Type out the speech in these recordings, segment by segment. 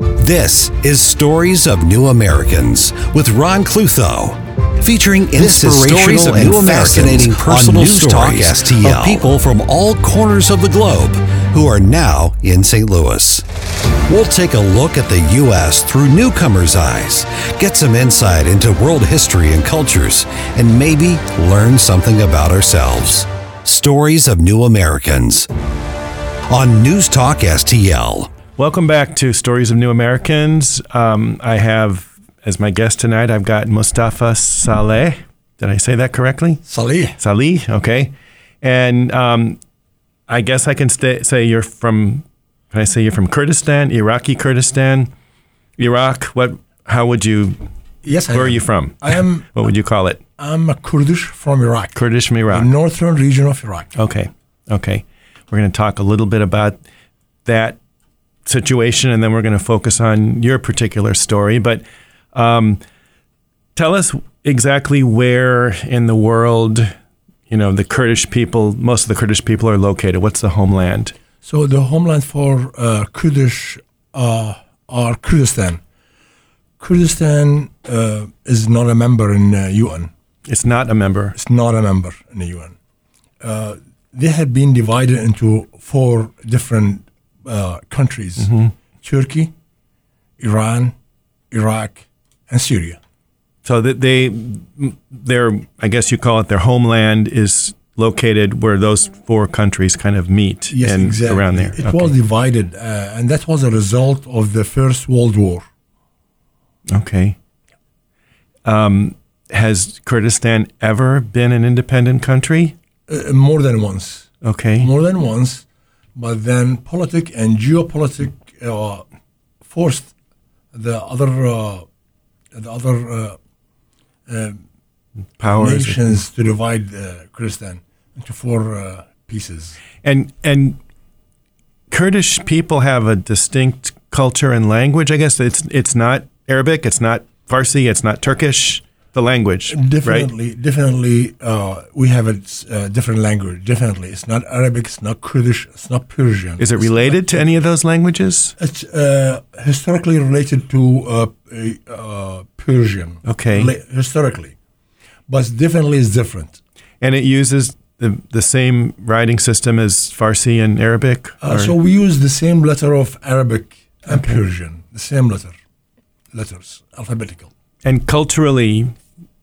This is Stories of New Americans with Ron Klutho. Featuring inspirational and fascinating personal stories STL. of people from all corners of the globe who are now in St. Louis. We'll take a look at the U.S. through newcomers' eyes, get some insight into world history and cultures, and maybe learn something about ourselves. Stories of New Americans on News Talk STL. Welcome back to Stories of New Americans. Um, I have, as my guest tonight, I've got Mustafa Saleh. Did I say that correctly? Salih. Salih, okay. And um, I guess I can st- say you're from, can I say you're from Kurdistan, Iraqi Kurdistan, Iraq? What, how would you, Yes, I where are you from? I am. What would you call it? I'm a Kurdish from Iraq, Kurdish from Iraq. the northern region of Iraq. Okay. Okay. We're going to talk a little bit about that situation and then we're going to focus on your particular story. But um, tell us exactly where in the world, you know, the Kurdish people, most of the Kurdish people are located. What's the homeland? So the homeland for uh, Kurdish uh, are Kurdistan. Kurdistan uh, is not a member in uh, UN. It's not a member. It's not a member in the UN. Uh, they have been divided into four different uh, countries: Turkey, Iran, Iraq, and Syria. So that they, their, I guess you call it their homeland is located where those four countries kind of meet Yes, and exactly. around there. It Okay. was divided, uh, and that was a result of the First World War. Okay. Um, has Kurdistan ever been an independent country? Uh, more than once. Okay. more than once, but then politic and geopolitic uh, forced the other uh, the other uh, uh, Powers. nations to divide uh, Kurdistan into four uh, pieces. And and Kurdish people have a distinct culture and language. I guess it's it's not Arabic, it's not Farsi, it's not Turkish. The language, right? Definitely, definitely, uh, we have a uh, different language. Definitely, it's not Arabic, it's not Kurdish, it's not Persian. Is it It's related to any of those languages? It's uh, historically related to uh, uh, Persian. Okay. La- historically, but definitely is different. And it uses the the same writing system as Farsi and Arabic. Uh, so we use the same letter of Arabic and Persian, the same letter, letters, alphabetical. And culturally,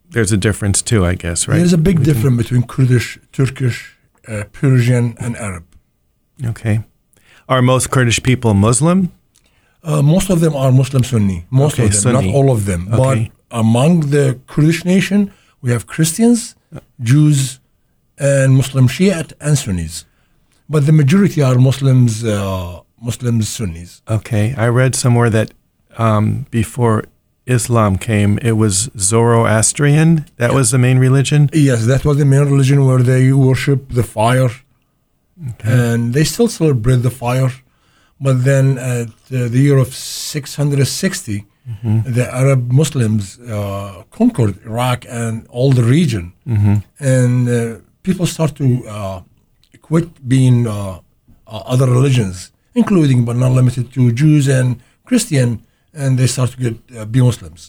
there's a difference too, I guess, right? There's a big difference between Kurdish, Turkish, uh, Persian, and Arab. Okay. Are most Kurdish people Muslim? Uh, most of them are Muslim Sunni. Most Okay, of them, Sunni. not all of them. Okay. But among the Kurdish nation, we have Christians, Jews, and Muslim Shiite and Sunnis. But the majority are Muslims, uh, Muslims Sunnis. Okay. I read somewhere that um, before Islam came, it was Zoroastrian. That was the main religion. Yes, that was the main religion where they worship the fire, and they still celebrate the fire. But then, at uh, the year of 660, the Arab Muslims uh, conquered Iraq and all the region, and uh, people start to uh, quit being uh, uh, other religions, including but not limited to Jews and Christian, and they start to get uh, be Muslims.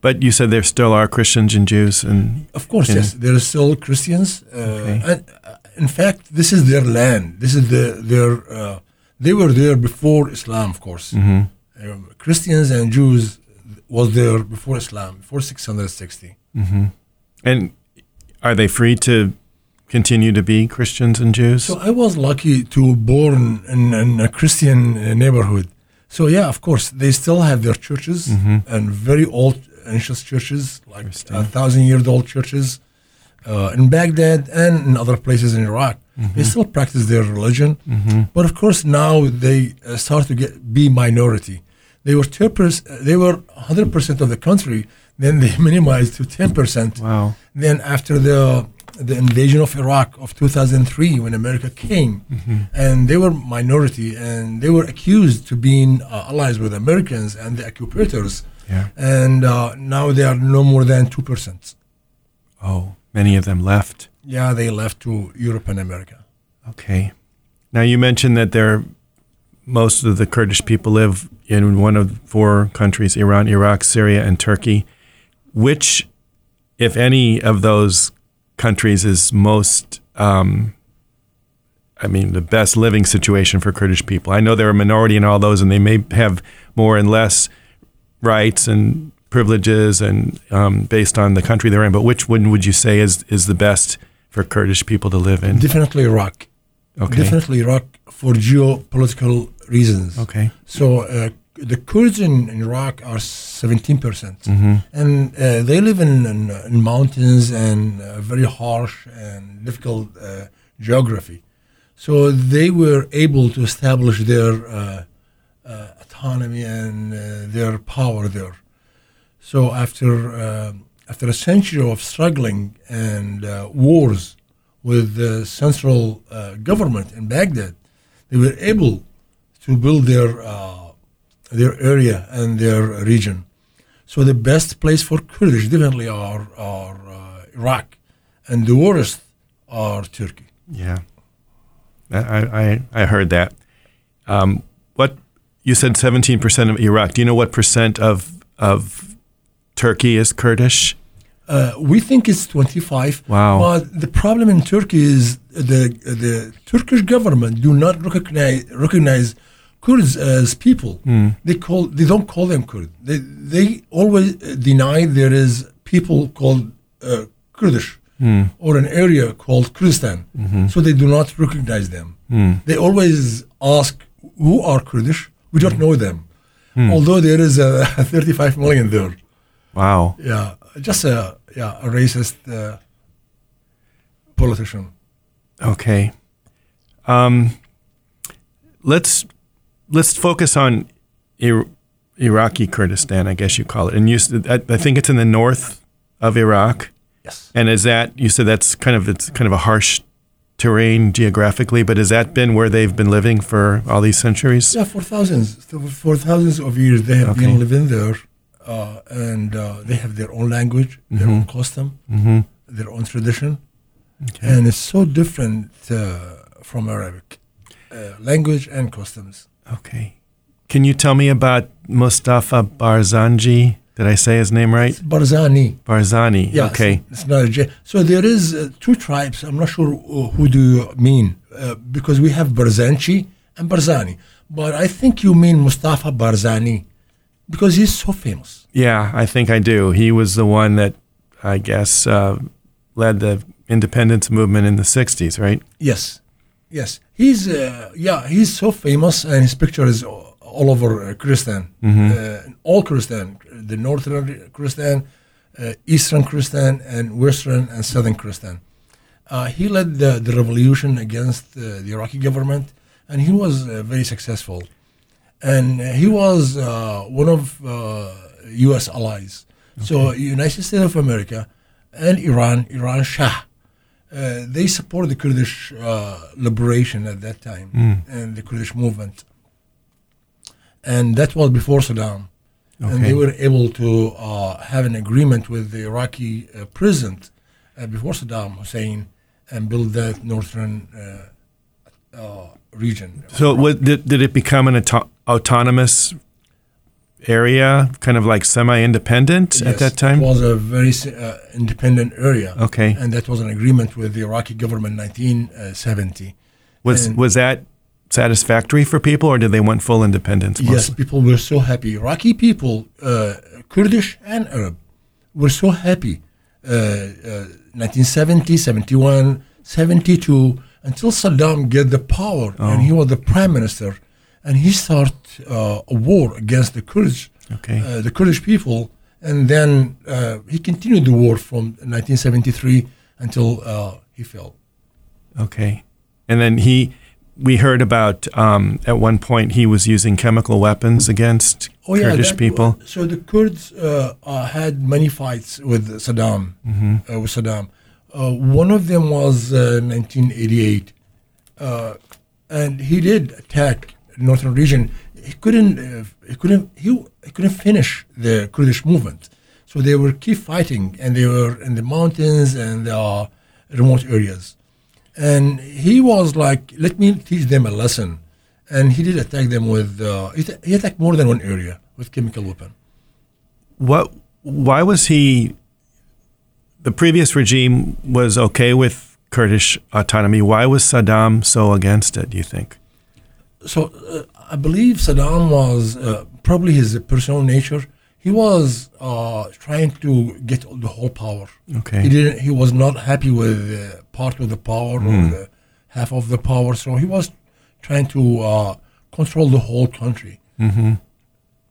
But you said there still are Christians and Jews, and Of course, yes. There are still Christians, uh, Okay. and uh, in fact, this is their land. This is the, their. Uh, they were there before Islam, of course. Mhm. Um, Christians and Jews was there before Islam, before 660. and are they free to continue to be Christians and Jews? So I was lucky to born in, in a Christian neighborhood. So yeah, of course, they still have their churches and very old ancient churches, like a thousand year old churches uh, in Baghdad and in other places in Iraq. They still practice their religion, but of course now they uh, start to get be minority. They were 10%, they were 100 percent of the country. Then they minimized to 10 percent. wow. Then after the the invasion of Iraq of 2003, when America came, and they were minority, and they were accused to being uh, allies with Americans and the occupiers, Yeah. and uh, now they are no more than two percent. Oh, many of them left. Yeah, they left to Europe and America. Okay. Now you mentioned that they're most of the Kurdish people live in one of four countries Iran, Iraq, Syria, and Turkey. Which, if any of those countries, is most, um, I mean, the best living situation for Kurdish people? I know they're a minority in all those, and they may have more and less rights and privileges and um, based on the country they're in. But which one would you say is, is the best for Kurdish people to live in? Definitely Iraq. Okay. Definitely Iraq for geopolitical reasons. Okay. So uh, the Kurds in, in, Iraq are 17%. mm-hmm. And uh, they live in, in, in mountains and uh, very harsh and difficult uh, geography. So they were able to establish their uh, uh, autonomy and their power there. So after, after a century of struggling and wars with the central government in Baghdad, they were able to build their uh, their area and their region. So the best place for Kurdish definitely are are uh, Iraq, and the worst are Turkey. Yeah, I I, I heard that. Um, what you said, seventeen percent of Iraq. Do you know what percent of of Turkey is Kurdish? Uh, we think it's 25. Wow. But the problem in Turkey is the the Turkish government do not recognize recognize Kurds as people. Mm. They call they don't call them Kurd. They they always deny there is people called uh, Kurdish mm. or an area called Kurdistan. Mm-hmm. So they do not recognize them. Mm. They always ask who are Kurdish. We don't know them, hmm. although there is a 35 million there. Wow. Yeah, just a yeah a racist uh, politician. Okay. Um, let's let's focus on Ir- Iraqi Kurdistan, I guess you call it. And you, I, I think it's in the north of Iraq. Yes. And is that you said that's kind of it's kind of a harsh terrain geographically, but has that been where they've been living for all these centuries? Yeah, for thousands, for thousands of years they have okay. been living there, uh, and uh, they have their own language, mm-hmm. their own custom, mm-hmm. their own tradition, okay. and it's so different uh, from Arabic uh, language and customs. Okay. Can you tell me about Mustafa Barzanji? Did I say his name right? It's Barzani. Barzani. Yeah, okay. It's, not a J. So there is uh, two tribes. I'm not sure who do you mean uh, because we have Barzanchi and Barzani, but I think you mean Mustafa Barzani because he's so famous. Yeah, I think I do. He was the one that I guess uh, led the independence movement in the '60s, right? Yes. Yes, he's uh, yeah he's so famous, and his picture is all over uh, Kurdistan, mm-hmm. uh, all Kurdistan, the northern Kurdistan, uh, eastern Kurdistan, and western and southern Kurdistan. Uh, he led the, the revolution against uh, the Iraqi government, and he was very successful. And he was one of U.S. allies. Okay. So United States of America and Iran, Iran Shah uh, they support the Kurdish uh, liberation at that time mm. and the Kurdish movement. And that was before Saddam. Okay. And they were able to uh, have an agreement with the Iraqi uh, president uh, before Saddam Hussein and build that northern region. So, did, did it become an auto- autonomous area, kind of like semi-independent yes, at that time? It was a very uh, independent area. Okay, and that was an agreement with the Iraqi government in 1970. Was and was that satisfactory for people, or did they want full independence? Mostly? Yes, people were so happy. Iraqi people, uh, Kurdish and Arab, were so happy. Uh, 1970, uh, 71, 72, until Saddam get the power oh. and he was the prime minister and he started uh, a war against the Kurds, okay. uh, the Kurdish people, and then uh, he continued the war from 1973 until uh, he fell. Okay, and then he, we heard about um, at one point he was using chemical weapons against oh, yeah, Kurdish that, people. So the Kurds uh, uh, had many fights with Saddam. Mm-hmm. with Saddam, one of them was 1988, and he did attack northern region, he couldn't uh, he couldn't he, he couldn't finish the Kurdish movement. So they were keep fighting, and they were in the mountains and the remote areas. And he was like, "Let me teach them a lesson." and he did attack them with uh, he, he attacked more than one area with chemical weapon. What? Why was he? The previous regime was okay with Kurdish autonomy. Why was Saddam so against it? Do you think? So uh, I believe Saddam was uh, probably his personal nature. He was uh, trying to get the whole power. Okay. He didn't. He was not happy with uh, part of the power or the half of the power. So he was trying to uh, control the whole country mm-hmm.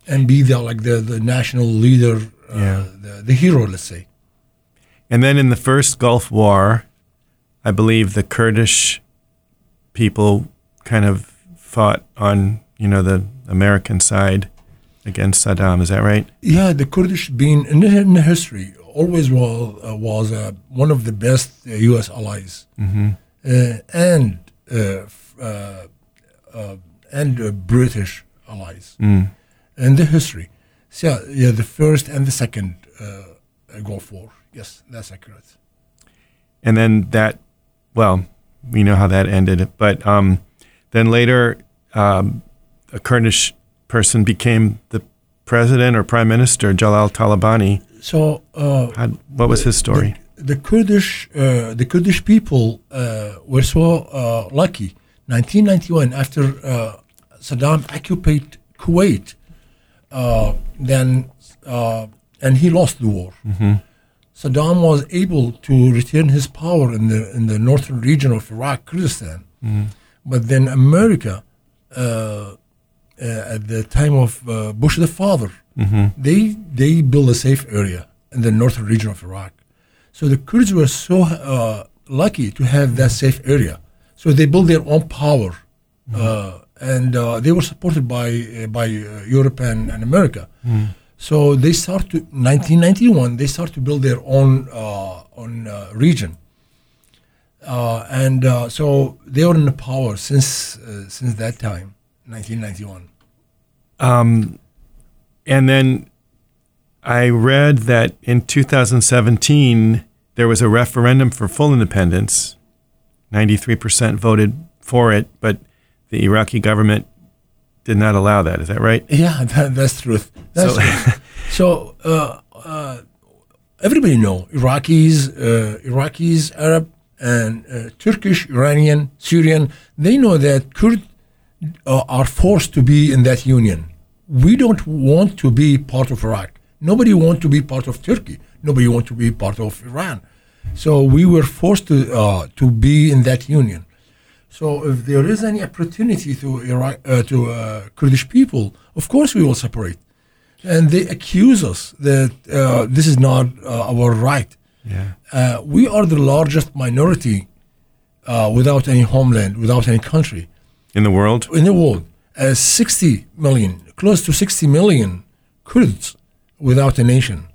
and be the like the, the national leader, uh, Yeah. the, the hero, let's say. And then in the first Gulf War, I believe the Kurdish people kind of fought on, you know, the American side against Saddam. Is that right? Yeah, the Kurdish being in the, in the history always was uh, was uh, one of the best uh, U.S. allies, uh, and uh, uh, and uh, British allies in the history. So yeah, yeah, the first and the second uh, Gulf War. Yes, that's accurate. And then that, well, we know how that ended. But um, then later, um, a Kurdish person became the president or prime minister, Jalal Talabani. So uh, How, what was his story? the Kurdish uh, the Kurdish people uh, were so uh, lucky. 1991, after uh, Saddam occupied Kuwait, uh, then uh, and he lost the war. Saddam was able to retain his power in the in the northern region of Iraq, Kurdistan. But then America, at the time of uh, Bush the father, they they built a safe area in the northern region of Iraq. So the Kurds were so uh, lucky to have that safe area. So they built their own power, uh, and uh, they were supported by uh, by uh, Europe and, and America. So they start to 1991. They start to build their own uh, own uh, region, uh, and uh, so they were in the power since uh, since that time, 1991. And then I read that in 2017, there was a referendum for full independence. 93% voted for it, but the Iraqi government did not allow that. Is that right? Yeah, that, that's truth. That's So- truth. so uh, uh, everybody know Iraqis, uh, Iraqis, Arab, and uh, Turkish, Iranian, Syrian. They know that Kurd uh, are forced to be in that union. We don't want to be part of Iraq. Nobody wants to be part of Turkey. Nobody wants to be part of Iran. So we were forced to uh, to be in that union. So if there is any opportunity to Iraq, uh, to uh, Kurdish people, of course we will separate. And they accuse us that uh, this is not our right. Yeah. Uh, we are the largest minority uh, without any homeland, without any country In the world? in the world. Uh, 60 million, close to 60 million Kurds without a nation.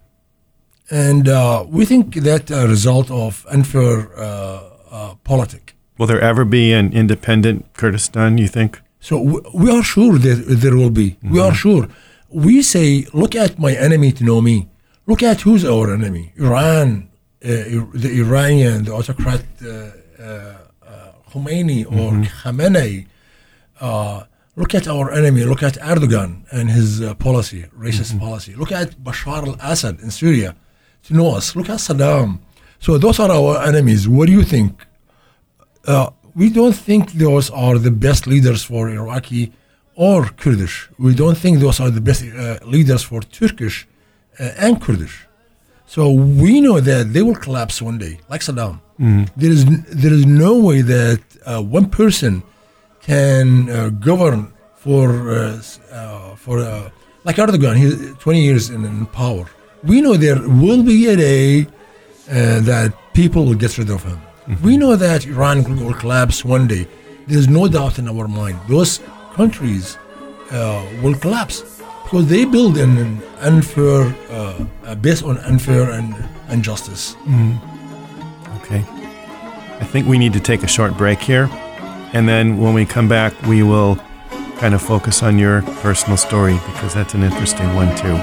And uh, we think that a result of unfair uh, uh, politic. Will there ever be an independent Kurdistan, you think? So w- we are sure that there will be. We are sure. We say, look at my enemy to know me. Look at who's our enemy. Iran, Ir- the Iranian, the autocrat uh, uh, uh, Khomeini or Khamenei. Uh, look at our enemy. Look at Erdogan and his uh, policy, racist policy. Look at Bashar al-Assad in Syria to know us. Look at Saddam. So those are our enemies. What do you think? uh, we don't think those are the best leaders for Iraqi or Kurdish. We don't think those are the best uh, leaders for Turkish uh, and Kurdish. So we know that they will collapse one day, like Saddam. There is there is no way that uh, one person can uh, govern for uh, uh, for uh, like Erdogan. He's 20 years in, in power. We know there will be a day uh, that people will get rid of him. We know that Iran will collapse one day. There's no doubt in our mind. Those countries uh, will collapse because they build in an unfair, uh, uh, based on unfair and injustice. Okay. I think we need to take a short break here. And then when we come back, we will kind of focus on your personal story because that's an interesting one, too.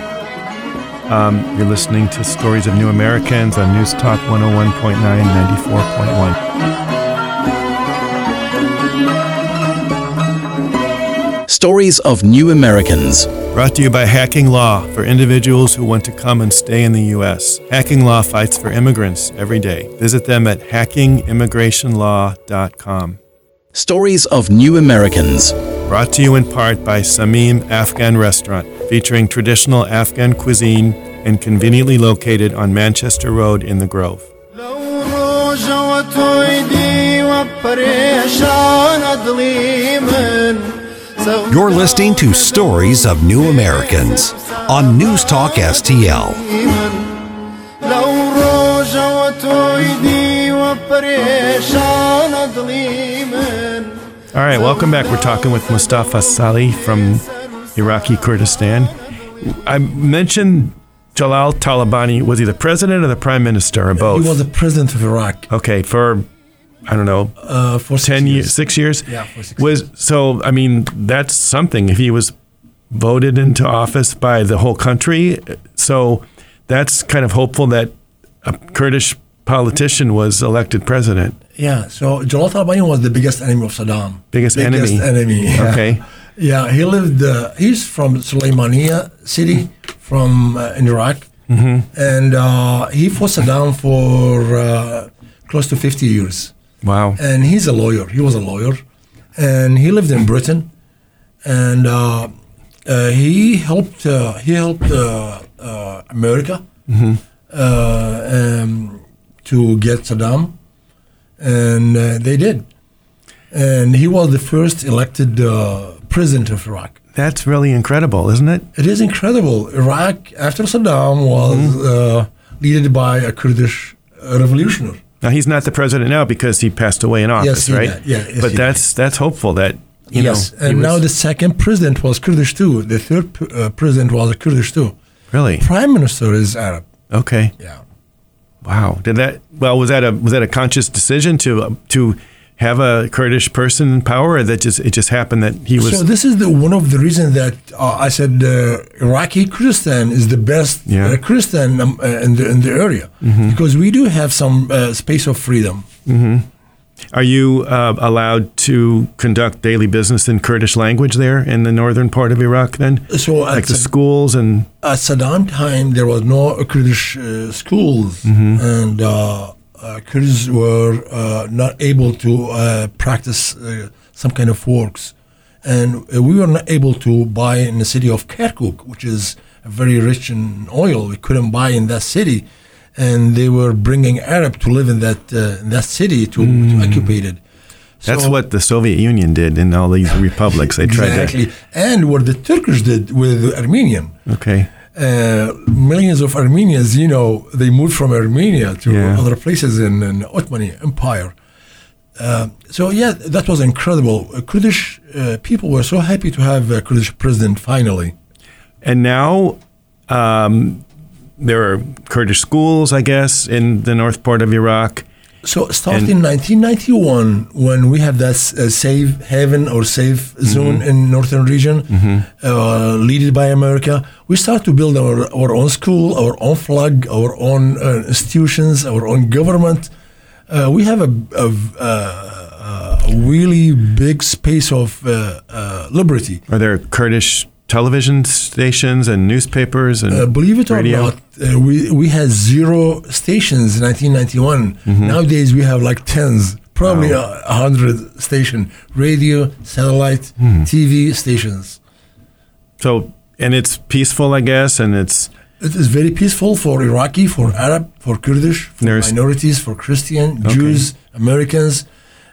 Um, you're listening to Stories of New Americans on News Talk 101.9, 94.1. Stories of New Americans. Brought to you by Hacking Law for individuals who want to come and stay in the U.S. Hacking Law fights for immigrants every day. Visit them at hackingimmigrationlaw.com. Stories of New Americans. Brought to you in part by Samim Afghan Restaurant, featuring traditional Afghan cuisine and conveniently located on Manchester Road in the Grove. You're listening to Stories of New Americans on News Talk STL. All right, welcome back. We're talking with Mustafa Salih from Iraqi Kurdistan. I mentioned Jalal Talabani. Was he the president or the prime minister or both? He was the president of Iraq. Okay, for I don't know, uh, for ten years, six years. Yeah, for six was years. so. I mean, that's something. If he was voted into office by the whole country, so that's kind of hopeful that a Kurdish politician was elected president. Yeah, so Jalal Talabani was the biggest enemy of Saddam. Biggest, enemy. enemy. yeah. Okay. Yeah, he lived. Uh, he's from Suleimania city, from uh, in Iraq, Mm-hmm. and uh, he fought Saddam for uh, close to fifty years. Wow. and he's a lawyer. He was a lawyer, and he lived in Britain, and uh, uh, he helped. Uh, he helped uh, uh, America uh, um, to get Saddam, and uh, they did. And he was the first elected uh, president of Iraq. That's really incredible, isn't it? It is incredible. Iraq, after Saddam, was uh, led by a Kurdish revolutionary. Now he's not the president now because he passed away in office, he right? did. Yeah, yes, but that's that's hopeful that you yes, know. he and now was- the second president was Kurdish too. The third uh, president was a Kurdish too. really Prime minister is Arab. okay. Yeah. Wow. Did that? Well, was that a was that a conscious decision to uh, to have a Kurdish person in power, or that just it just happened that he was? so this is the one of the reasons that uh, I said uh, Iraqi Kurdistan is the best Yeah. Mm-hmm. uh, Kurdistan um, uh, in the in the area because we do have some uh, space of freedom. Are you uh, allowed to conduct daily business in Kurdish language there in the northern part of Iraq? Then, So like the Sad- schools and at Saddam time, there was no Kurdish uh, schools, and uh, uh, Kurds were uh, not able to uh, practice uh, some kind of works, and uh, we were not able to buy in the city of Kirkuk, which is very rich in oil. We couldn't buy in that city, and they were bringing Arab to live in that uh, in that city to, to occupy it. that's So- what the Soviet Union did in all these republics. They tried exactly, and what the Turkish did with Armenian. Okay. Uh, millions of Armenians, you know, they moved from Armenia to Yeah. other places in, in Ottoman Empire. Uh, so yeah, that was incredible. Uh, Kurdish uh, people were so happy to have a Kurdish president finally. And now um, there are Kurdish schools, I guess, in the north part of Iraq. So starting in 1991, when we have that uh, safe haven or safe zone in northern region, uh, led by America, we start to build our, our own school, our own flag, our own uh, institutions, our own government. Uh, we have a, a, a, a really big space of uh, uh, liberty. Are there Kurdish television stations and newspapers and Uh, believe it radio? or not, uh, we we had zero stations in 1991. Nowadays we have like tens, probably Mm-hmm. Wow. a hundred station, radio, satellite, Hmm. TV stations. So, and it's peaceful, I guess, and it's It is very peaceful for Iraqi, for Arab, for Kurdish, for There's- minorities, for Christian, Okay. Jews, Americans.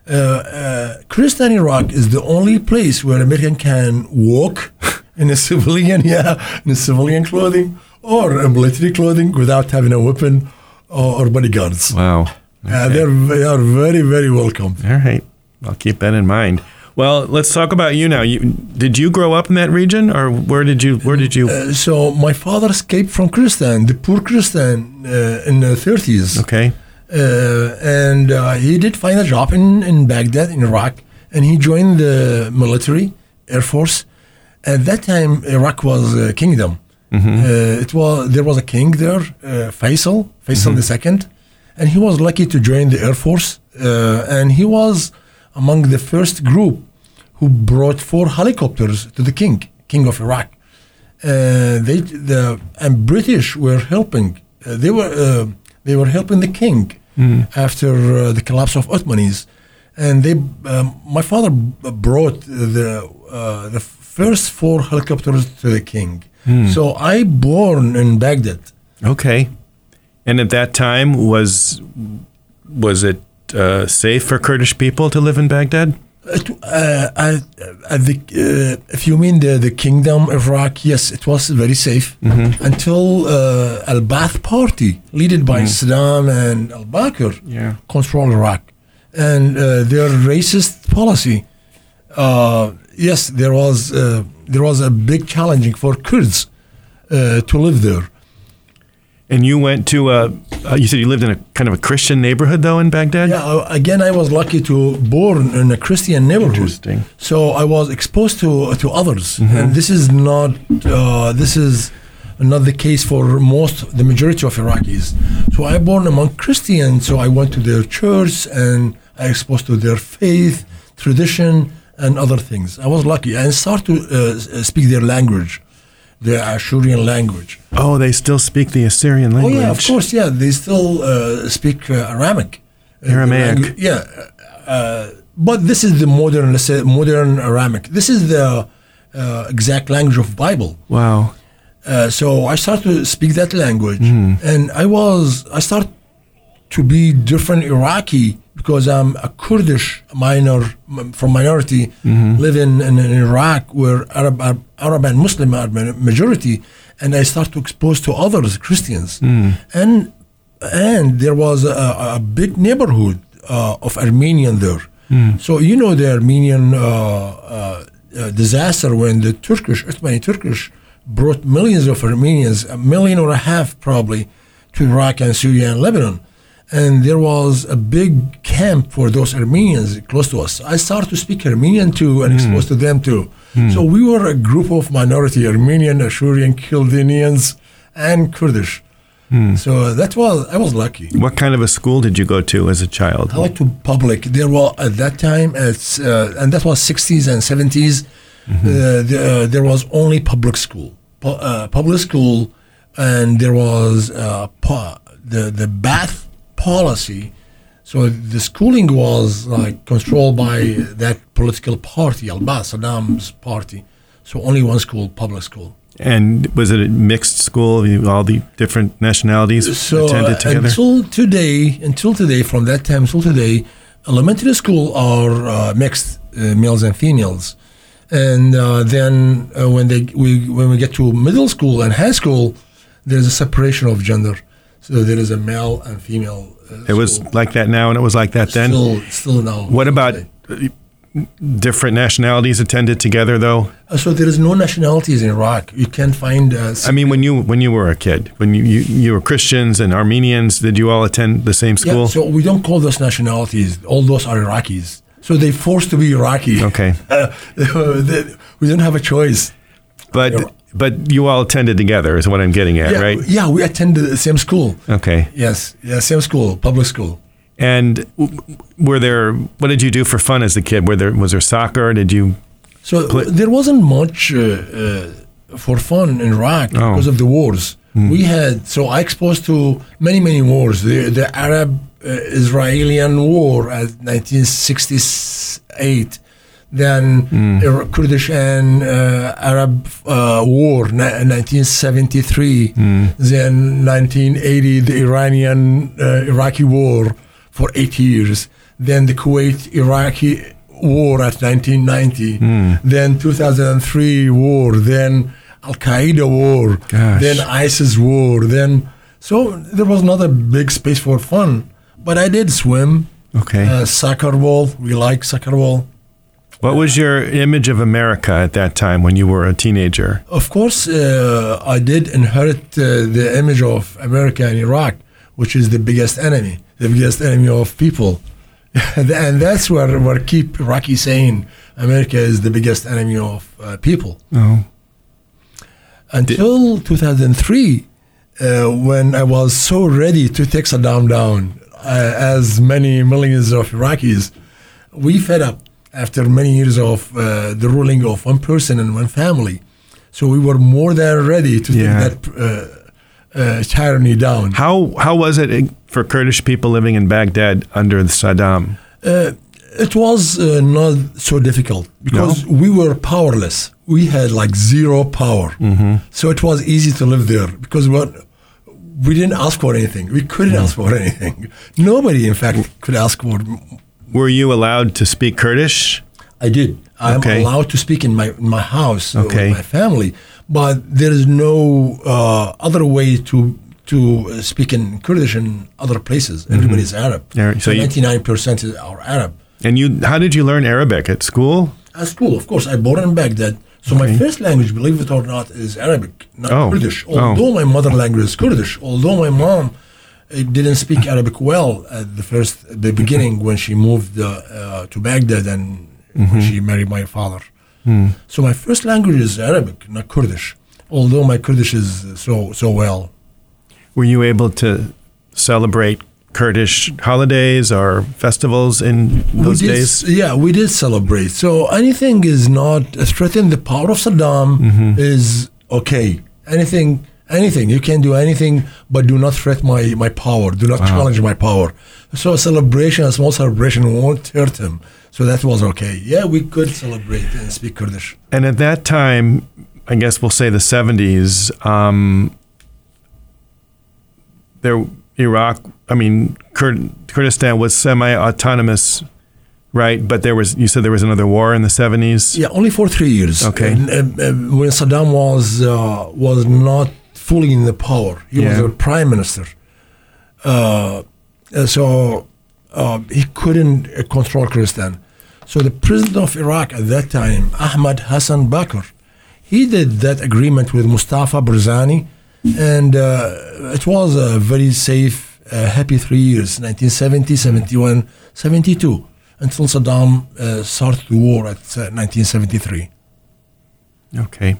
Uh, uh, Christian Iraq is the only place where American can walk in a civilian, yeah, in a civilian clothing or a military clothing without having a weapon or, or bodyguards. wow. Uh, they're, they are very, very welcome. All right, I'll keep that in mind. Well, let's talk about you now. You did you grow up in that region, or where did you where did you? Uh, so my father escaped from Kurdistan, the poor Kurdistan, uh, in the 30s. okay, uh, and uh, he did find a job in, in Baghdad, in Iraq, and he joined the military, Air Force. At that time, Iraq was a kingdom. Uh, it was there was a king there, uh, Faisal, Faisal II, and he was lucky to join the Air Force, uh, and he was among the first group who brought four helicopters to the king, king of Iraq. Uh, they the and British were helping. Uh, they were uh, they were helping the king after uh, the collapse of Ottomans, and they um, my father brought the uh, the first four helicopters to the king. So I born in Baghdad. Okay. And at that time, was was it uh, safe for Kurdish people to live in Baghdad? It, uh, uh, uh, the, uh, if you mean the, the kingdom of Iraq, yes, it was very safe until uh, Al Ba'ath Party, led by Saddam and Al Bakr, Yeah. control Iraq. And uh, their racist policy, uh, yes, there was uh, there was a big challenging for Kurds uh, to live there. And you went to a, uh, you said you lived in a kind of a Christian neighborhood though in Baghdad? Yeah, uh, again, I was lucky to born in a Christian neighborhood. Interesting. So I was exposed to to others, and this is not uh, this is not the case for most the majority of Iraqis. So I born among Christians, so I went to their church and I exposed to their faith, tradition, and other things. I was lucky and start to uh, speak their language, the Ashurian language. Oh, they still speak the Assyrian language. Oh yeah, of course, yeah. They still uh, speak uh, Aramic. Uh, Aramaic. langu- yeah, uh, but this is the modern, let's say, modern Aramic. This is the uh, exact language of Bible. Wow. Uh, so I started to speak that language, Hmm. and I was I start to be different Iraqi because I'm a Kurdish minor from minority Mm-hmm. living in, in Iraq where Arab, Arab Arab and Muslim are majority, and I start to expose to others Christians, Hmm. and and there was a, a big neighborhood uh, of Armenian there. Hmm. So you know the Armenian uh, uh, uh, disaster when the Turkish Ottoman Turkish brought millions of Armenians, a million or a half probably, to Iraq and Syria and Lebanon. And there was a big camp for those Armenians close to us. I started to speak Armenian too and exposed to them too. So we were a group of minority Armenian, Ashurian, Kildinians, and Kurdish. So that was I was lucky. What kind of a school did you go to as a child? I went to public. There were at that time, it's uh, and that was 60s and 70s. Uh, the, uh, there was only public school, Pu- uh, public school, and there was uh, the the Ba'ath policy. So the schooling was like controlled by that political party, Al Ba'ath, Saddam's party. So only one school, public school. And was it a mixed school? All the different nationalities so attended uh, together? until today, until today, from that time until today, elementary school are uh, mixed uh, males and females, and uh, then uh, when they we when we get to middle school and high school, there's a separation of gender. So there is a male and female. Uh, it was like that now, and it was like that then. still still now. what about today. uh, different nationalities attended together, though? Uh, so there is no nationalities in Iraq. You can't find. Uh, I mean, when you when you were a kid, when you, you, you were Christians and Armenians, did you all attend the same school? Yeah, so we don't call those nationalities. All those are Iraqis. So they forced to be Iraqi. Okay. Uh, they- we don't have a choice. but you're- but you all attended together, is what I'm getting at, Yeah, right? yeah, we attended the same school. Okay. Yes, yeah, same school, public school. And were there? What did you do for fun as a kid? Were there was there soccer? Did you? So Pla- there wasn't much uh, uh, for fun in Iraq Oh. because of the wars. We had so I exposed to many many wars. The the Arab uh, Israelian war at 1968, then Ir- Kurdish and uh, Arab uh, war ni- 1973, then 1980 the Iranian uh, Iraqi war for eight years, then the Kuwait Iraqi war at 1990, then 2003 war, then Al Qaeda war, Gosh. then ISIS war, then so there was not a big space for fun. But I did swim, Okay. uh, soccer ball. We like soccer ball. What was your image of America at that time when you were a teenager? Of course, uh, I did inherit uh, the image of America and Iraq, which is the biggest enemy, the biggest enemy of people. and that's where, where keep Iraqi saying America is the biggest enemy of uh, people. Oh. Until 2003, uh, when I was so ready to take Saddam down, uh, as many millions of Iraqis, we fed up. After many years of uh, the ruling of one person and one family. So we were more than ready to Yeah. take that uh, uh, tyranny down. How how was it for Kurdish people living in Baghdad under Saddam? Uh, it was uh, not so difficult because we were powerless. We had like zero power. Mm-hmm. So it was easy to live there because what we didn't ask for anything. We couldn't ask for anything. Nobody, in fact, could ask for. Were you allowed to speak Kurdish? I did. I'm Okay. allowed to speak in my in my house Okay. with my family, but there is no uh, other way to to uh, speak in Kurdish in other places. Everybody's Arab. Yeah, so so ninety nine percent are Arab. And you, how did you learn Arabic at school? At school, of course, I born in Baghdad. So my first language, believe it or not, is Arabic, not Oh. Kurdish. Oh. Although my mother language is Kurdish, although my mom didn't speak Arabic well at the first, the beginning when she moved uh, uh, to Baghdad and when she married my father. So my first language is Arabic, not Kurdish. Although my Kurdish is so so well. Were you able to celebrate Kurdish holidays or festivals in those did, days? Yeah, we did celebrate. So anything is not threatening the power of Saddam Mm-hmm. is okay. Anything, anything you can do anything, but do not threat my my power. Do not challenge my power. So a celebration, a small celebration, won't hurt him. So that was okay. Yeah, we could celebrate and speak Kurdish. And at that time, I guess we'll say the 70s, um, there, Iraq, I mean, Kur- Kurdistan was semi autonomous, right? But there was, you said there was another war in the 70s? Yeah, only for three years. Okay. And, uh, when Saddam was uh, was not fully in the power, he Yeah. was a prime minister. Uh, uh, so uh, he couldn't uh, control Kurdistan. So the president of Iraq at that time, Ahmad Hassan Bakr, he did that agreement with Mustafa Barzani, and uh, it was a very safe, uh, happy three years 1970, 71, 72, until Saddam uh, started the war at uh, 1973. Okay.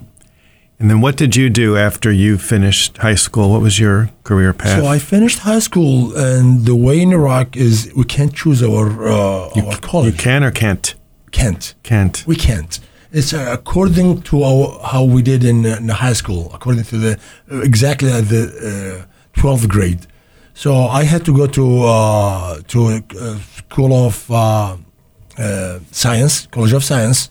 And then what did you do after you finished high school? What was your career path? So I finished high school, and the way in Iraq is we can't choose our uh, our you can or can't? Can't. Can't. We can't. It's uh, according to our, how we did in, uh, in high school, according to the exactly at the uh, 12th grade. So I had to go to uh, to a uh, school of uh, uh, science, College of Science,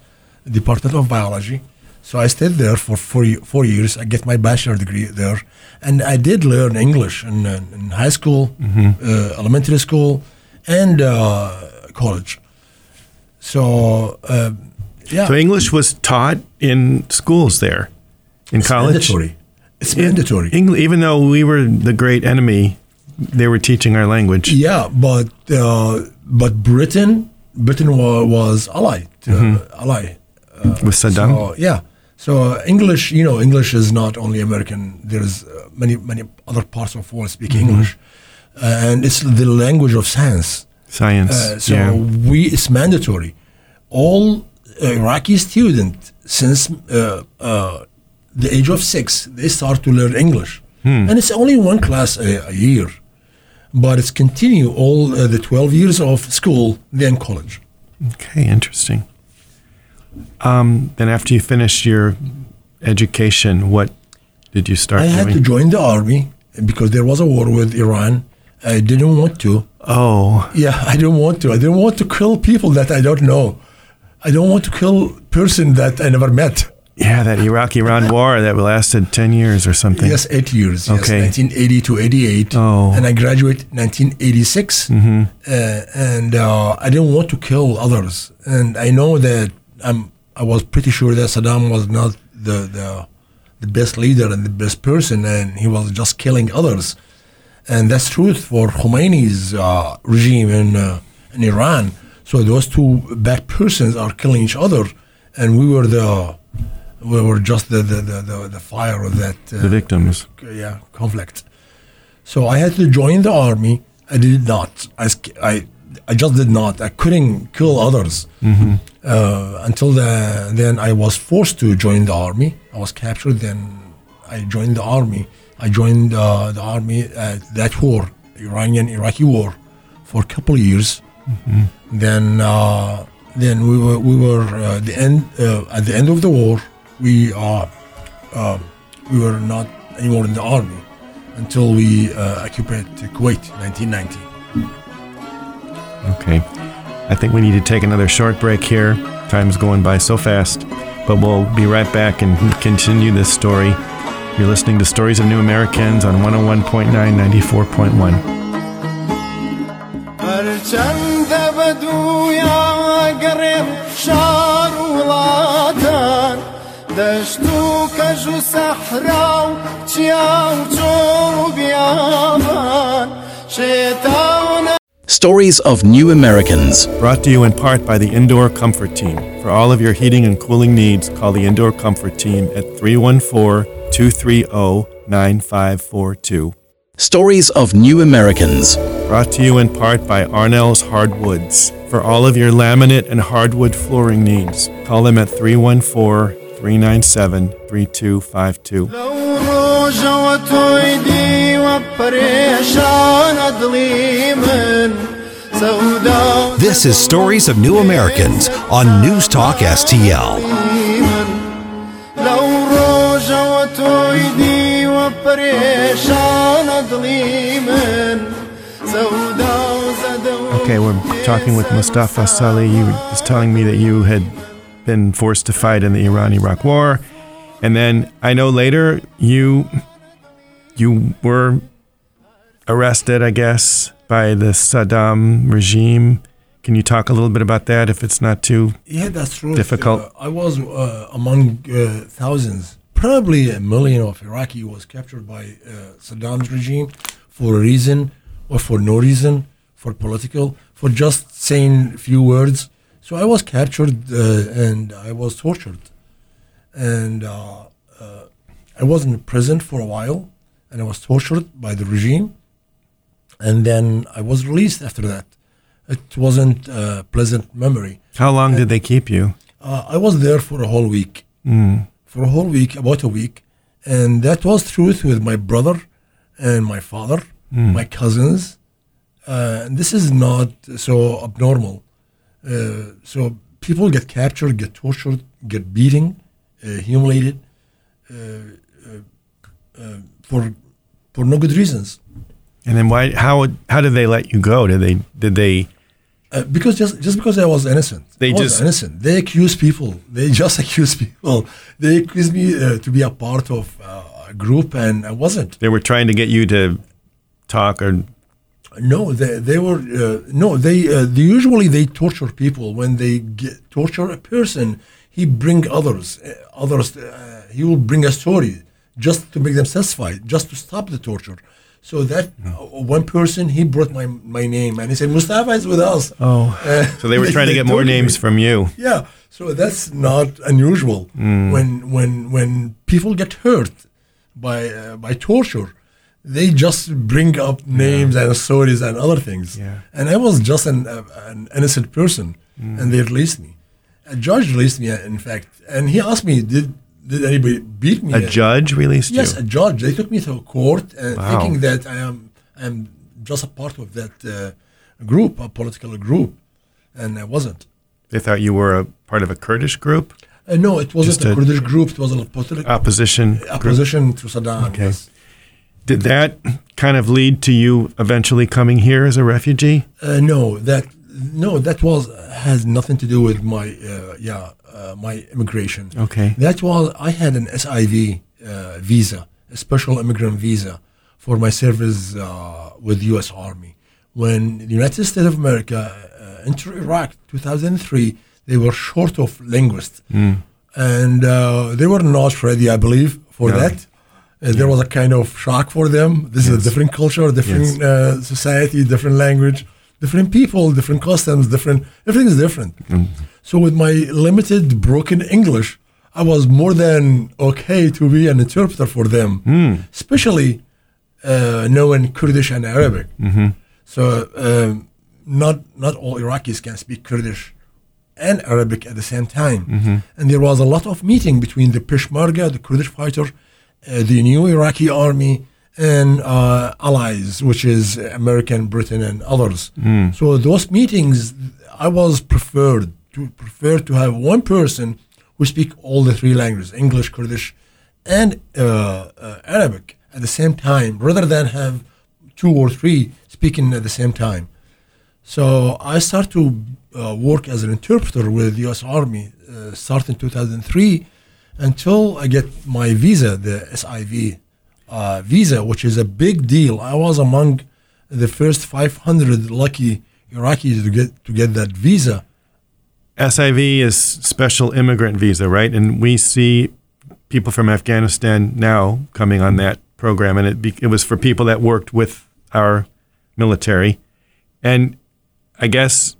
Department of Biology. So I stayed there for four, four years. I get my bachelor degree there, and I did learn English in, uh, in high school, uh, elementary school, and uh, college. So uh, yeah, So English was taught in schools there, in it's college. mandatory. It's mandatory. Engl- even though we were the great enemy, they were teaching our language. Yeah, but uh, but Britain Britain wa- was ally to, ally. with Saddam. So, yeah. So English, you know, English is not only American. There's uh, many many other parts of the world speak English, uh, and it's the language of science. Science. Uh, so yeah. we it's mandatory. All Iraqi student since uh, uh, the age of six they start to learn English, Hmm. and it's only one class a, a year, but it's continue all uh, the twelve years of school then college. Okay, interesting. Um, then after you finished your education, what did you start I had to join the army because there was a war with Iran. I didn't want to. oh, Yeah, I didn't want to. I didn't want to kill people that I don't know. I don't want to kill person that I never met. yeah, that Iraq-Iran war that lasted ten years or something. Yes, eight years. Okay. Yes, 1980 to 88. Oh. And I graduated 1986. Mm-hmm. Uh, and uh, I didn't want to kill others. And I know that I'm. I was pretty sure that Saddam was not the the, the best leader and the best person, and he was just killing others. And that's truth for Khomeini's uh, regime in uh, in Iran. So those two bad persons are killing each other, and we were the we were just the the, the, the, fire of that uh, The victims. yeah conflict. So I had to join the army. I did not. I I, I just did not. I couldn't kill others uh, until the, then. I was forced to join the army. I was captured. Then I joined the army. I joined uh, the army at that war, Iranian Iraqi war, for a couple of years. Then uh, then we were we were uh, the end uh, at the end of the war. We are uh, we were not anymore in the army until we uh, occupied Kuwait, 1990. Okay, I think we need to take another short break here. Time's going by so fast, but we'll be right back and continue this story. You're listening to Stories of New Americans on 101.9, 94.1. چند بدویا گرم شار ولاتان دشتو کجو صحرا چیاو چو بیابان شیطان Stories of New Americans. Brought to you in part by the Indoor Comfort Team. For all of your heating and cooling needs, call the Indoor Comfort Team at 314 230 9542. Stories of New Americans. Brought to you in part by Arnell's Hardwoods. For all of your laminate and hardwood flooring needs, call them at 314 397 3252. This is Stories of New Americans on News Talk STL. Okay, we're talking with Mustafa Saleh. You were just telling me that you had been forced to fight in the Iran-Iraq War, and then I know later you you were arrested, I guess, by the Saddam regime. Can you talk a little bit about that, if it's not too yeah, that's true. difficult? Uh, I was uh, among uh, thousands, probably a million of Iraqi was captured by uh, Saddam's regime for a reason or for no reason, for political, for just saying a few words. So I was captured uh, and I was tortured, and uh, uh, I was in prison for a while, and I was tortured by the regime, and then I was released after that. It wasn't a pleasant memory. How long did they keep you? Uh, I was there for a whole week. Mm. For a whole week, about a week. And that was truth with my brother and my father, my cousins. Uh, and this is not so abnormal. Uh, so people get captured, get tortured, get beaten, uh, humiliated uh, uh, for for no good reasons. And then why? How? How did they let you go? Did they? Did they? Uh, because just just because I was innocent, They I was just- innocent. They accuse people. They just accuse people. They accuse me uh, to be a part of uh, a group, and I wasn't. They were trying to get you to talk or No, they they were uh, no. They, uh, they usually they torture people when they get, torture a person. He bring others, uh, others. Uh, he will bring a story just to make them satisfied, just to stop the torture. So that uh, one person he brought my my name and he said Mustafa is with us. Oh. Uh, So they were trying to get more tortured me. names from you. Yeah, so that's not unusual when when when people get hurt by uh, by torture. They just bring up names and stories and other things. Yeah. And I was just an uh, an innocent person, and they released me. A judge released me, in fact, and he asked me, "Did did anybody beat me?" A judge released Yes, you. Yes, a judge. They took me to court, uh, Wow. thinking that I am I am just a part of that uh, group, a political group, and I wasn't. They thought you were a part of a Kurdish group, Uh, no, it wasn't Just a, Kurdish group. It was a political opposition. group. opposition to Saddam. Okay. yes. Did that kind of lead to you eventually coming here as a refugee? Uh, no, that no, that was has nothing to do with my uh, yeah uh, my immigration. Okay. That was I had an SIV uh, visa, a special immigrant visa, for my service uh, with U.S. Army. When the United States of America uh, entered Iraq 2003, they were short of linguists, and uh, they were not ready, I believe, for Yeah. that. Uh, there was a kind of shock for them. This is a different culture, different Yes. uh, society, different language, different people, different customs, different everything is different. So with my limited broken English, I was more than okay to be an interpreter for them, especially uh, knowing Kurdish and Arabic. So um, not not all Iraqis can speak Kurdish and Arabic at the same time. And there was a lot of meeting between the Peshmerga, the Kurdish fighter, the new Iraqi army, and uh, allies, which is American, Britain, and others. So those meetings, I was preferred to prefer to have one person who speak all the three languages, English, Kurdish, and uh, uh, Arabic at the same time, rather than have two or three speaking at the same time. So I started to uh, work as an interpreter with the U.S. Army, uh, starting 2003, until I get my visa, the SIV uh, visa, which is a big deal. I was among the first 500 lucky Iraqis to get to get that visa. SIV is Special Immigrant Visa, right? And we see people from Afghanistan now coming on that program, and it be, it was for people that worked with our military, and I guess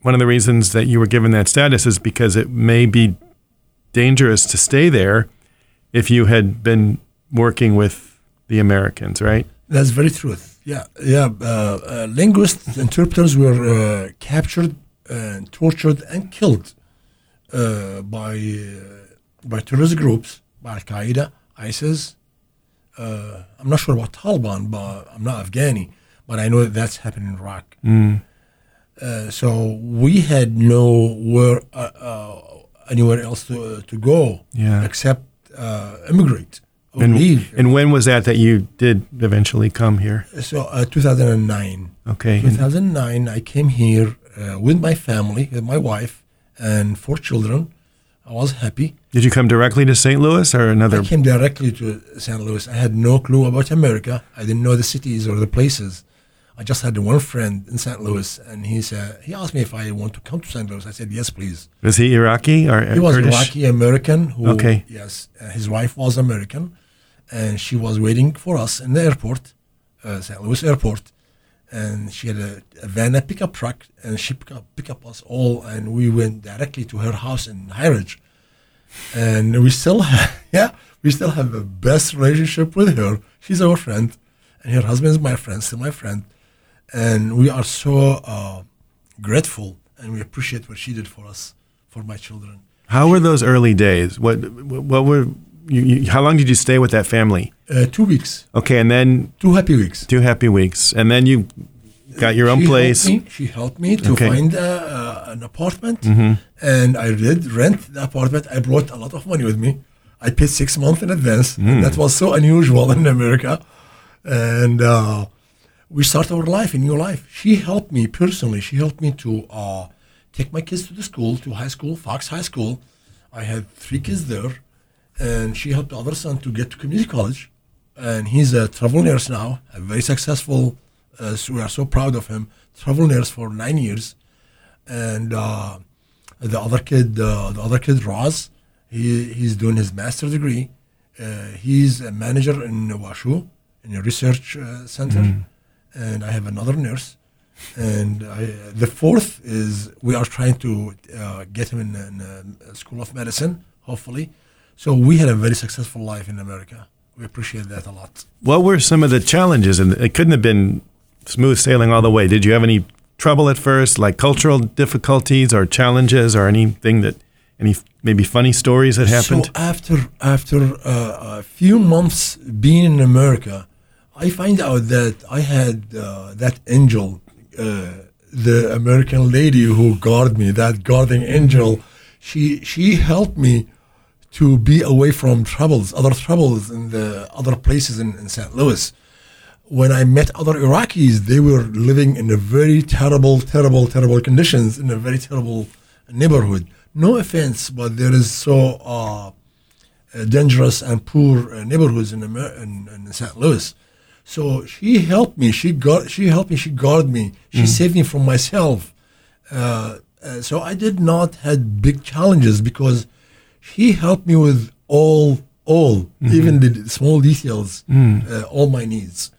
one of the reasons that you were given that status is because it may be dangerous to stay there if you had been working with the Americans, right? That's very true. Yeah, yeah. Uh, uh, linguists, interpreters were uh, captured and tortured and killed uh, by uh, by terrorist groups, by Al Qaeda, ISIS. Uh, I'm not sure about Taliban, but I'm not Afghani, but I know that that's happened in Iraq. Mm. so we had nowhere anywhere else to to go Yeah. except immigrate or And, leave. and when was that that you did eventually come here? so 2009. Okay. And- 2009, I came here uh, with my family, with my wife and four children. I was happy. did you come directly to St. Louis or another? I came directly to St. Louis. I had no clue about America. I didn't know the cities or the places. I just had one friend in St. Louis, and he said he asked me if I want to come to St. Louis. I said yes, please. Was he Iraqi or He was Kurdish? Iraqi American. Who, Okay. Yes, uh, his wife was American, and she was waiting for us in the airport, uh, St. Louis airport, and she had a, a van, a pickup truck, and she pick up pick up us all, and we went directly to her house in High Ridge, and we still have yeah we still have the best relationship with her. She's our friend, and her husband is my friend, still my friend, and we are so uh, grateful, and we appreciate what she did for us, for my children. How were those early days? What what were you, you, how long did you stay with that family? Uh, two weeks, Okay, and then two happy weeks. two happy weeks, and then you got your own she place. Helped me, she helped me to Okay. find uh, uh, an apartment, Mm-hmm. and I did rent the apartment. I brought a lot of money with me. I paid six months in advance. Mm. That was so unusual in America, and uh, we started our life, a new life. She helped me personally. She helped me to uh, take my kids to the school, to high school, Fox High School. I had three kids there, and she helped the other son to get to community college. And he's a travel nurse now, a very successful. Uh, so we are so proud of him. Travel nurse for nine years, and uh, the other kid, uh, the other kid, Roz, he he's doing his master degree. Uh, he's a manager in Washu, in a research uh, center, and I have another nurse. And I, the fourth is we are trying to uh, get him in, in a school of medicine, hopefully. So we had a very successful life in America. We appreciate that a lot. What were some of the challenges? And it couldn't have been smooth sailing all the way. Did you have any trouble at first, like cultural difficulties or challenges, or anything that any maybe funny stories that happened? So after after uh, a few months being in America, I find out that I had uh, that angel, uh, the American lady who guarded me, that guarding angel. She she helped me to be away from troubles, other troubles in the other places in, in St. Louis. When I met other Iraqis, they were living in a very terrible, terrible, terrible conditions in a very terrible neighborhood. No offense, but there is so uh, uh, dangerous and poor uh, neighborhoods in, Amer- in, in St. Louis. So she helped me. She got. She helped me. She guarded me. She saved me from myself. Uh, uh, so I did not had big challenges because she helped me with all, all, even the small details, uh, all my needs.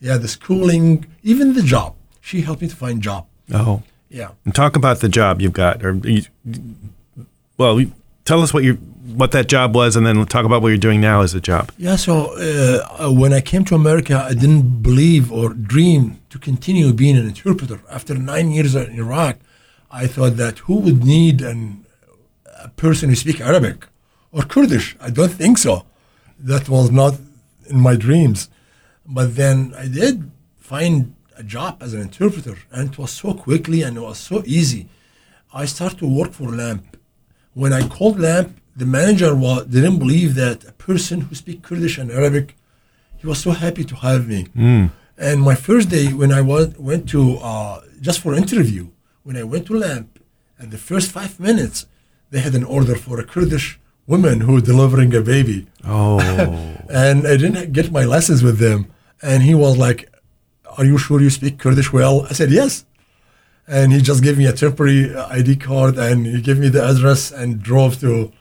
Yeah, the schooling, even the job. She helped me to find job. oh, Yeah. and talk about the job you've got. Or you, well, tell us what you what that job was, and then talk about what you're doing now as a job. Yeah, so uh, uh, when I came to America, I didn't believe or dream to continue being an interpreter. After nine years in Iraq, I thought that who would need an, a person who speak Arabic or Kurdish? I don't think so. That was not in my dreams. But then I did find a job as an interpreter, and it was so quickly and it was so easy. I started to work for LAMP. When I called LAMP, the manager was, didn't believe that a person who speaks Kurdish and Arabic, he was so happy to have me. And my first day when I was, went to, uh, just for interview, when I went to LAMP, and the first five minutes, they had an order for a Kurdish woman who was delivering a baby. Oh, and I didn't get my lessons with them. And he was like, Are you sure you speak Kurdish well? I said, Yes. And he just gave me a temporary uh, ID card and he gave me the address and drove to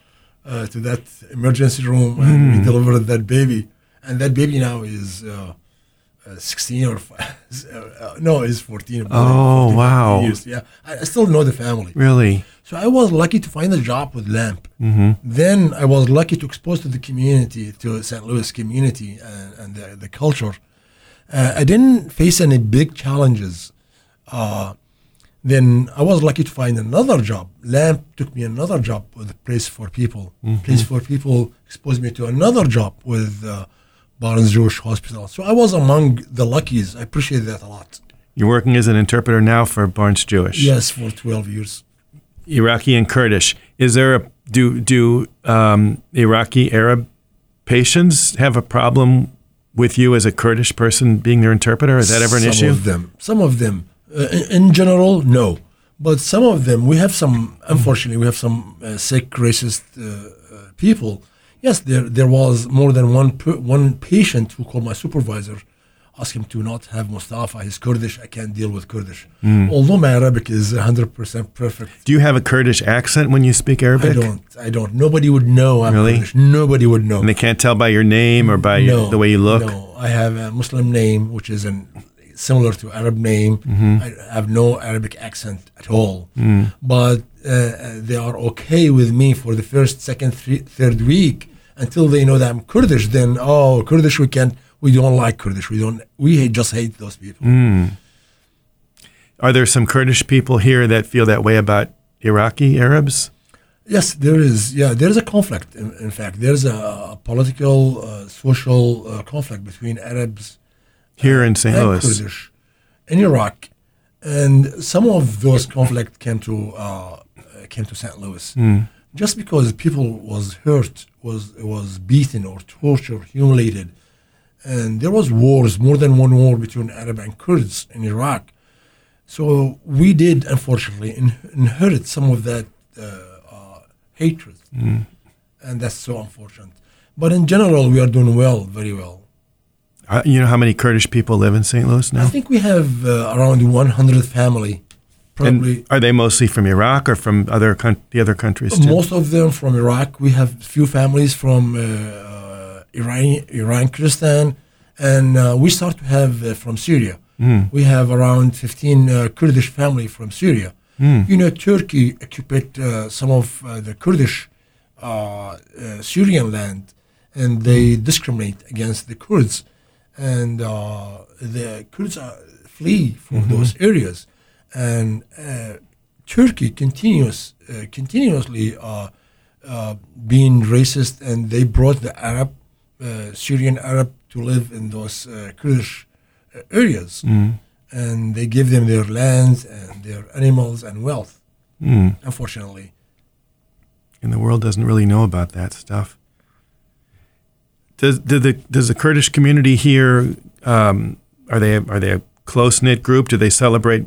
uh, to that emergency room and we delivered that baby. And that baby now is uh, uh, 16 or uh, no, is 14. Oh, 14, wow. Years. Yeah, I, I still know the family. really? So I was lucky to find a job with LAMP. Mm-hmm. Then I was lucky to expose to the community, to St. Louis community and, and the, the culture. Uh, I didn't face any big challenges. Uh, then I was lucky to find another job. LAMP took me another job with Place for People. Place for People exposed me to another job with uh, Barnes Jewish Hospital. So I was among the luckies. I appreciate that a lot. You're working as an interpreter now for Barnes Jewish. Yes, for 12 years. Iraqi and Kurdish. Is there a do do um, Iraqi Arab patients have a problem with you as a Kurdish person being their interpreter? Is that ever an some issue? of them. Some of them. Uh, in, in general, no. But some of them, we have some. Unfortunately, we have some uh, sick, racist uh, people. Yes, there there was more than one per, one patient who called my supervisor, asked him to not have Mustafa. He's Kurdish. I can't deal with Kurdish. Hmm. Although my Arabic is 100% perfect. Do you have a Kurdish accent when you speak Arabic? I don't. I don't. Nobody would know I'm Really? Kurdish. Nobody would know. And they can't tell by your name or by your, the way you look? No, I have a Muslim name, which is an similar to Arab name. Mm-hmm. I have no Arabic accent at all. Mm. But uh, uh, they are okay with me for the first, second, three, third week until they know that I'm Kurdish. Then, oh, Kurdish, we can't. We don't like Kurdish. We don't. We hate, just hate those people. Mm. Are there some Kurdish people here that feel that way about Iraqi Arabs? Yes, there is. Yeah, there is a conflict. In, in fact, there is a, a political, uh, social uh, conflict between Arabs Here in St. Louis? Kurdish in Iraq, and some of those conflict came to uh, came to St. Louis. Just because people was hurt, was was beaten or tortured, humiliated, and there was wars, more than one war between Arab and Kurds in Iraq. So we did, unfortunately, in, inherit some of that uh, uh, hatred, and that's so unfortunate. But in general, we are doing well, very well. Uh, you know how many Kurdish people live in St. Louis now? I think we have uh, around 100 family, probably. And are they mostly from Iraq or from other coun- the other countries too? most of them from Iraq. We have few families from uh, uh, Iran, Iran, Kurdistan, and uh, we start to have uh, from Syria. We have around 15 uh, Kurdish family from Syria. You know, Turkey occupied uh, some of uh, the Kurdish uh, uh, Syrian land, and they discriminate against the Kurds, and uh, the Kurds are flee from those areas, and uh, Turkey continues uh, continuously uh, uh, being racist, and they brought the Arab, uh, Syrian Arab, to live in those uh, Kurdish uh, areas, and they give them their lands and their animals and wealth. Unfortunately, and the world doesn't really know about that stuff. Does do the does the Kurdish community here um, are they are they a close knit group? Do they celebrate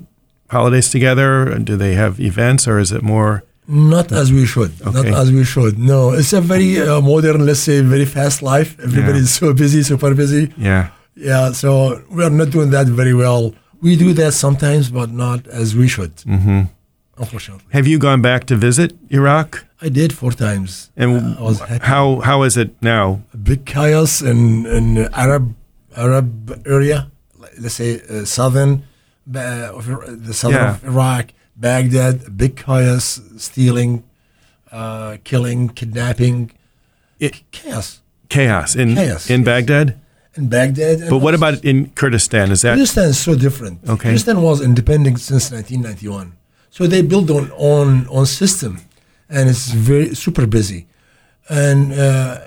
holidays together? Do they have events, or is it more? not as we should. Okay. Not as we should. No, it's a very uh, modern, let's say, very fast life. Everybody's so busy, super busy. Yeah, Yeah, so we are not doing that very well. We do that sometimes, but not as we should. Mm-hmm. Unfortunately, have you gone back to visit Iraq? I did four times. And happy. how how is it now? big chaos in in Arab Arab area, let's say uh, southern, uh, of the southern Yeah. of Iraq, Baghdad, big chaos, stealing, uh, killing, kidnapping, It- chaos Chaos in Chaos, in yes. Baghdad. in Baghdad. and But what about in Kurdistan? Is that Kurdistan is so different. Okay. Kurdistan was independent since 1991, so they build on own own system, and it's very super busy, and uh,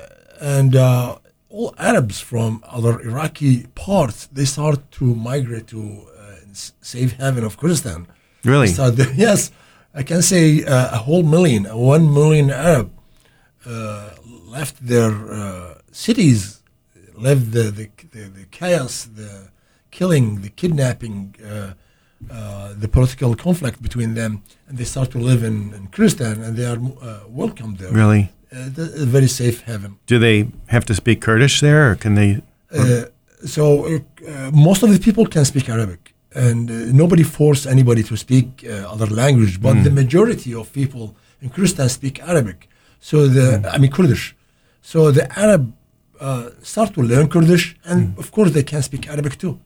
and uh, all Arabs from other Iraqi parts they start to migrate to uh, safe haven of Kurdistan. really? Start the- yes, I can say uh, a whole million, one million Arab uh, left their uh, cities, left the, the, the, the, chaos, the killing, the kidnapping, uh, uh, the political conflict between them, and they start to live in, in Kurdistan, and they are uh, welcome there. Really? a very safe haven. Do they have to speak Kurdish there, or can they? so most of the people can speak Arabic and uh, nobody forced anybody to speak uh, other language, but mm. the majority of people in Kurdistan speak Arabic. So the mm. I mean Kurdish. So the Arab uh, start to learn Kurdish, and mm. of course they can speak Arabic too.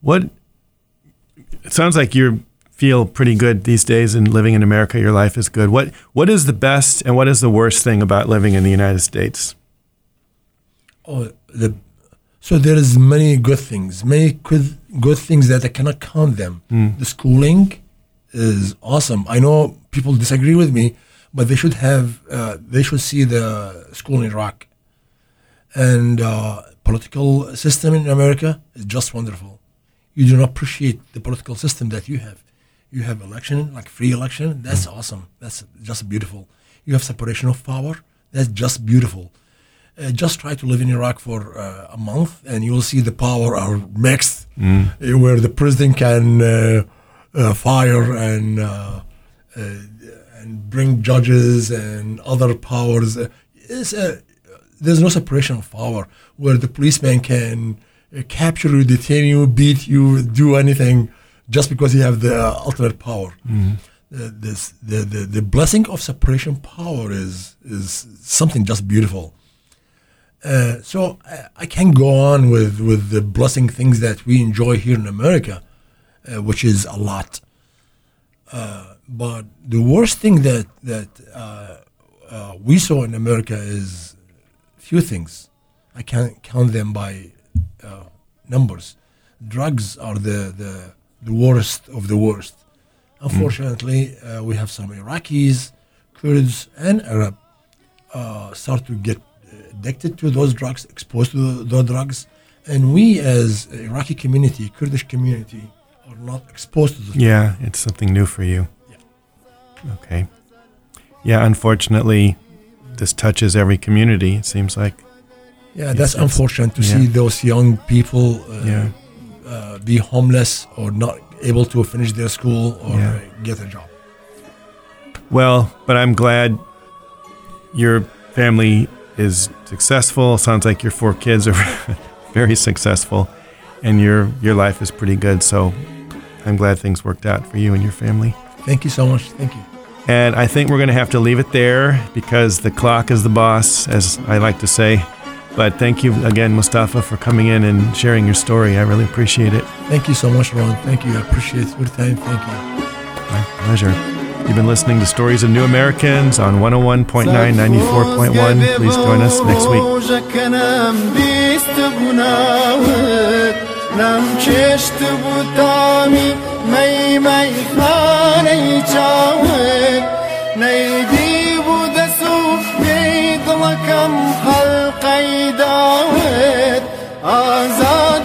What? It sounds like you feel pretty good these days in living in America. Your life is good. What What is the best and what is the worst thing about living in the United States? Oh, the so there is many good things, many good, good things that I cannot count them. Mm. The schooling is awesome. I know people disagree with me, but they should have, uh, they should see the school in Iraq. And uh, political system in America is just wonderful. You do not appreciate the political system that you have. You have election, like free election. That's mm. awesome. That's just beautiful. You have separation of power. That's just beautiful uh, just try to live in Iraq for uh, a month, and you will see the power are mixed, mm. Uh, where the president can uh, uh, fire and and bring judges and other powers. It's a, there's no separation of power where the policeman can capture you, detain you, beat you, do anything just because you have the ultimate power. Mm. this, the, the, the blessing of separation power is is something just beautiful. Uh, so I, I, can go on with, with the blessing things that we enjoy here in America, uh, which is a lot. Uh, but the worst thing that that uh, uh, we saw in America is few things. I can't count them by numbers. Drugs are the, the the worst of the worst. Mm. Unfortunately, uh, we have some Iraqis, Kurds, and Arab uh, start to get uh, addicted to those drugs, exposed to those drugs, and we as Iraqi community, Kurdish community, are not exposed to those. Yeah, drugs. it's something new for you. Yeah. Okay. Yeah, unfortunately, this touches every community. It seems like. Yeah, that's unfortunate to yeah. see those young people uh, yeah. uh, be homeless or not able to finish their school or yeah. get a job. Well, but I'm glad your family is successful. Sounds like your four kids are very successful, and your your life is pretty good. So I'm glad things worked out for you and your family. Thank you so much. Thank you. And I think we're going to have to leave it there because the clock is the boss, as I like to say. But thank you again, Mustafa, for coming in and sharing your story. I really appreciate it. Thank you so much, Ron. Thank you. I appreciate your time. Thank you. My pleasure. You've been listening to Stories of New Americans on 101.9, 94.1. Please join us next week azad